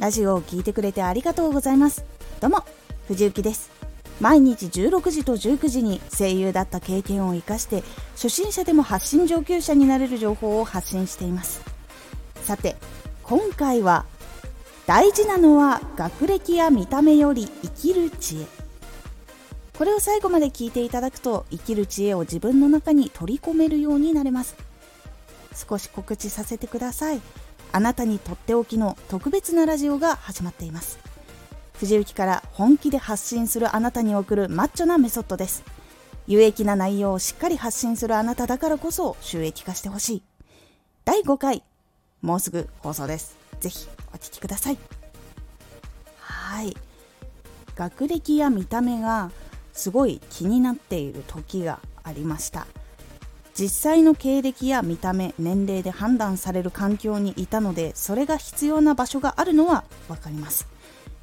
ラジオを聞いてくれてありがとうございます。どうも藤幸です。毎日16時と19時に声優だった経験を生かして初心者でも発信上級者になれる情報を発信しています。さて今回は大事なのは学歴や見た目より生きる知恵。これを最後まで聞いていただくと生きる知恵を自分の中に取り込めるようになれます。少し告知させてください。あなたにとっておきの特別なラジオが始まっています。藤雪から本気で発信するあなたに送るマッチョなメソッドです。有益な内容をしっかり発信するあなただからこそ収益化してほしい。第5回もうすぐ放送です。ぜひお聴きください。はい。学歴や見た目がすごい気になっている時がありました。実際の経歴や見た目年齢で判断される環境にいたのでそれが必要な場所があるのは分かります。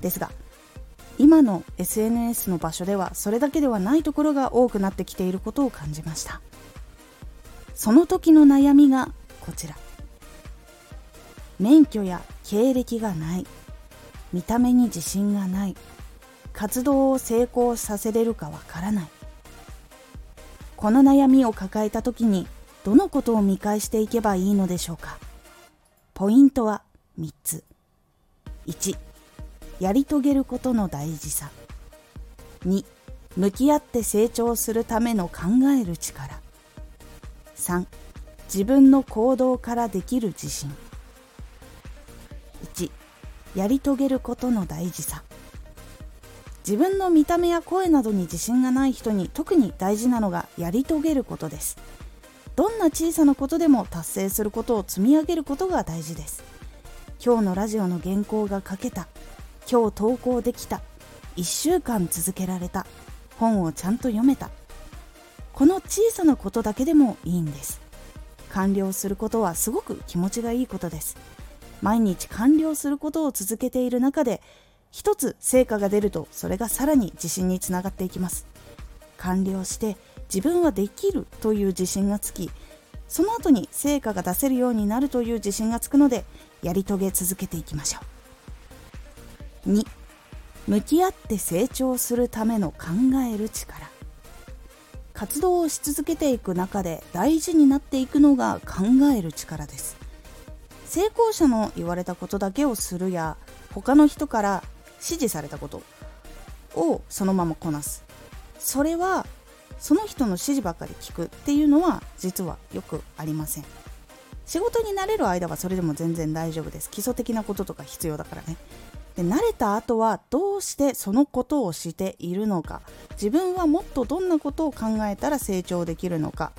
ですが今の SNS の場所ではそれだけではないところが多くなってきていることを感じました。その時の悩みがこちら。免許や経歴がない。見た目に自信がない。活動を成功させれるかわからない。この悩みを抱えた時にどのことを見返していけばいいのでしょうか？ポイントは3つ。1やり遂げることの大事さ。2向き合って成長するための考える力。3自分の行動からできる自信。1やり遂げることの大事さ。自分の見た目や声などに自信がない人に特に大事なのがやり遂げることです。どんな小さなことでも達成することを積み上げることが大事です。今日のラジオの原稿が書けた。今日投稿できた。1週間続けられた。本をちゃんと読めた。この小さなことだけでもいいんです。完了することはすごく気持ちがいいことです。毎日完了することを続けている中で一つ成果が出るとそれがさらに自信につながっていきます。完了して自分はできるという自信がつきその後に成果が出せるようになるという自信がつくのでやり遂げ続けていきましょう。2向き合って成長するための考える力。活動をし続けていく中で大事になっていくのが考える力です。成功者の言われたことだけをするや他の人から指示されたことをそのままこなす。それはその人の指示ばかり聞くっていうのは実はよくありません。仕事に慣れる間はそれでも全然大丈夫です。基礎的なこととか必要だからね。で慣れた後はどうしてそのことをしているのか。自分はもっとどんなことを考えたら成長できるのか。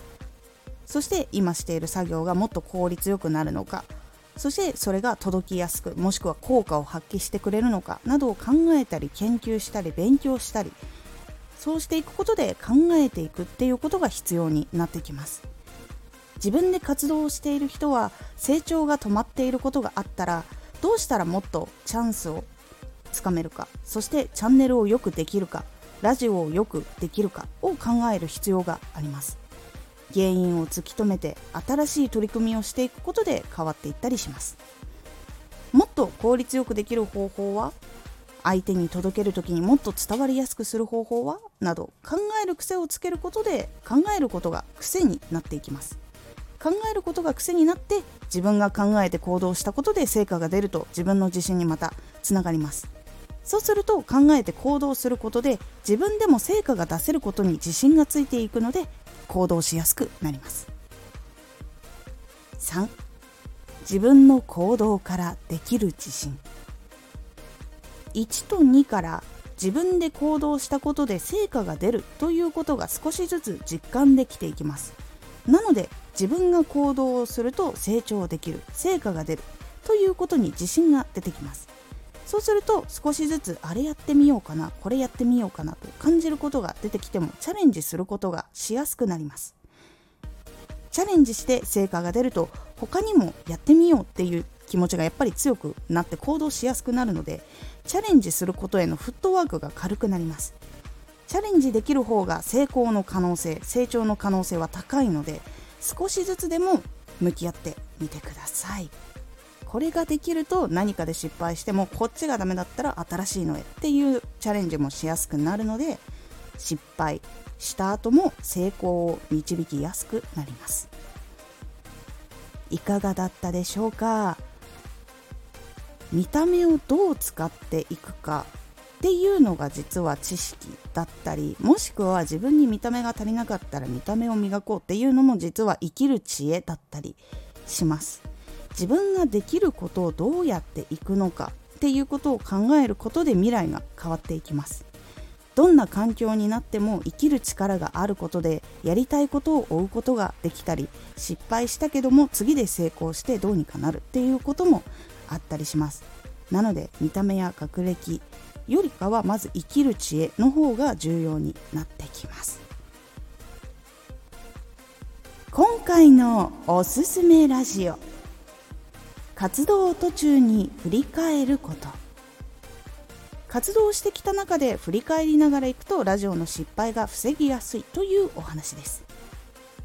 そして今している作業がもっと効率よくなるのか。そしてそれが届きやすくもしくは効果を発揮してくれるのかなどを考えたり研究したり勉強したりそうしていくことで考えていくっていうことが必要になってきます。自分で活動をしている人は成長が止まっていることがあったらどうしたらもっとチャンスをつかめるかそしてチャンネルをよくできるかラジオをよくできるかを考える必要があります。原因を突き止めて新しい取り組みをしていくことで変わっていったりします。もっと効率よくできる方法は相手に届ける時にもっと伝わりやすくする方法はなど考える癖をつけることで考えることが癖になっていきます。考えることが癖になって自分が考えて行動したことで成果が出ると自分の自信にまたつながります。そうすると考えて行動することで自分でも成果が出せることに自信がついていくので行動しやすくなります。3自分の行動からできる自信。1と2から自分で行動したことで成果が出るということが少しずつ実感できていきます。なので自分が行動をすると成長できる成果が出るということに自信が出てきます。そうすると少しずつあれやってみようかなこれやってみようかなと感じることが出てきてもチャレンジすることがしやすくなります。チャレンジして成果が出ると他にもやってみようっていう気持ちがやっぱり強くなって行動しやすくなるのでチャレンジすることへのフットワークが軽くなります。チャレンジできる方が成功の可能性成長の可能性は高いので少しずつでも向き合ってみてください。これができると何かで失敗してもこっちがダメだったら新しいのへっていうチャレンジもしやすくなるので失敗した後も成功を導きやすくなります。いかがだったでしょうか？見た目をどう使っていくかっていうのが実は知識だったりもしくは自分に見た目が足りなかったら見た目を磨こうっていうのも実は生きる知恵だったりします。自分ができることをどうやっていくのかっていうことを考えることで未来が変わっていきます。どんな環境になっても生きる力があることでやりたいことを追うことができたり失敗したけども次で成功してどうにかなるっていうこともあったりします。なので見た目や学歴よりかはまず生きる知恵の方が重要になってきます。今回のおすすめラジオ。活動途中に振り返ること。活動してきた中で振り返りながらいくとラジオの失敗が防ぎやすいというお話です。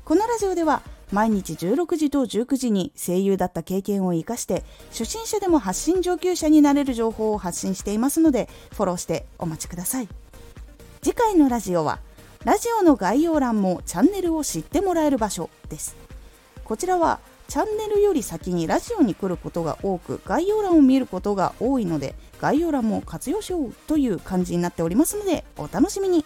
このラジオでは毎日16時と19時に声優だった経験を生かして初心者でも発信上級者になれる情報を発信していますのでフォローしてお待ちください。次回のラジオはラジオの概要欄もチャンネルを知ってもらえる場所です。こちらはチャンネルより先にラジオに来ることが多く概要欄を見ることが多いので概要欄も活用しようという感じになっておりますのでお楽しみに。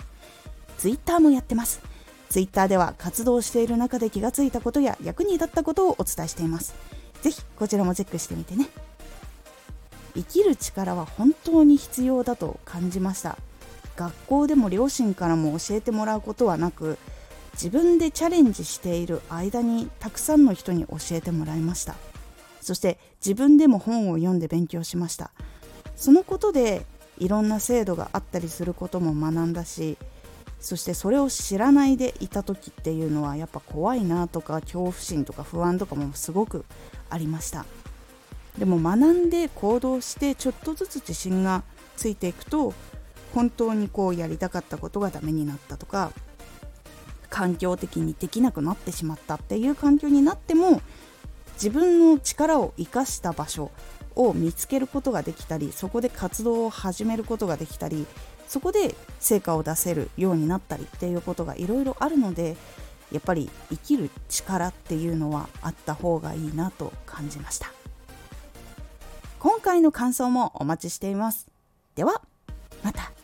Twitter もやってます。Twitter では活動している中で気がついたことや役に立ったことをお伝えしています。ぜひこちらもチェックしてみてね。生きる力は本当に必要だと感じました。学校でも両親からも教えてもらうことはなく自分でチャレンジしている間にたくさんの人に教えてもらいました。そして自分でも本を読んで勉強しました。そのことでいろんな制度があったりすることも学んだしそしてそれを知らないでいた時っていうのはやっぱ怖いなとか恐怖心とか不安とかもすごくありました。でも学んで行動してちょっとずつ自信がついていくと本当にこうやりたかったことがダメになったとか環境的にできなくなってしまったっていう環境になっても自分の力を生かした場所を見つけることができたりそこで活動を始めることができたりそこで成果を出せるようになったりっていうことがいろいろあるのでやっぱり生きる力っていうのはあった方がいいなと感じました。今回の感想もお待ちしています。ではまた。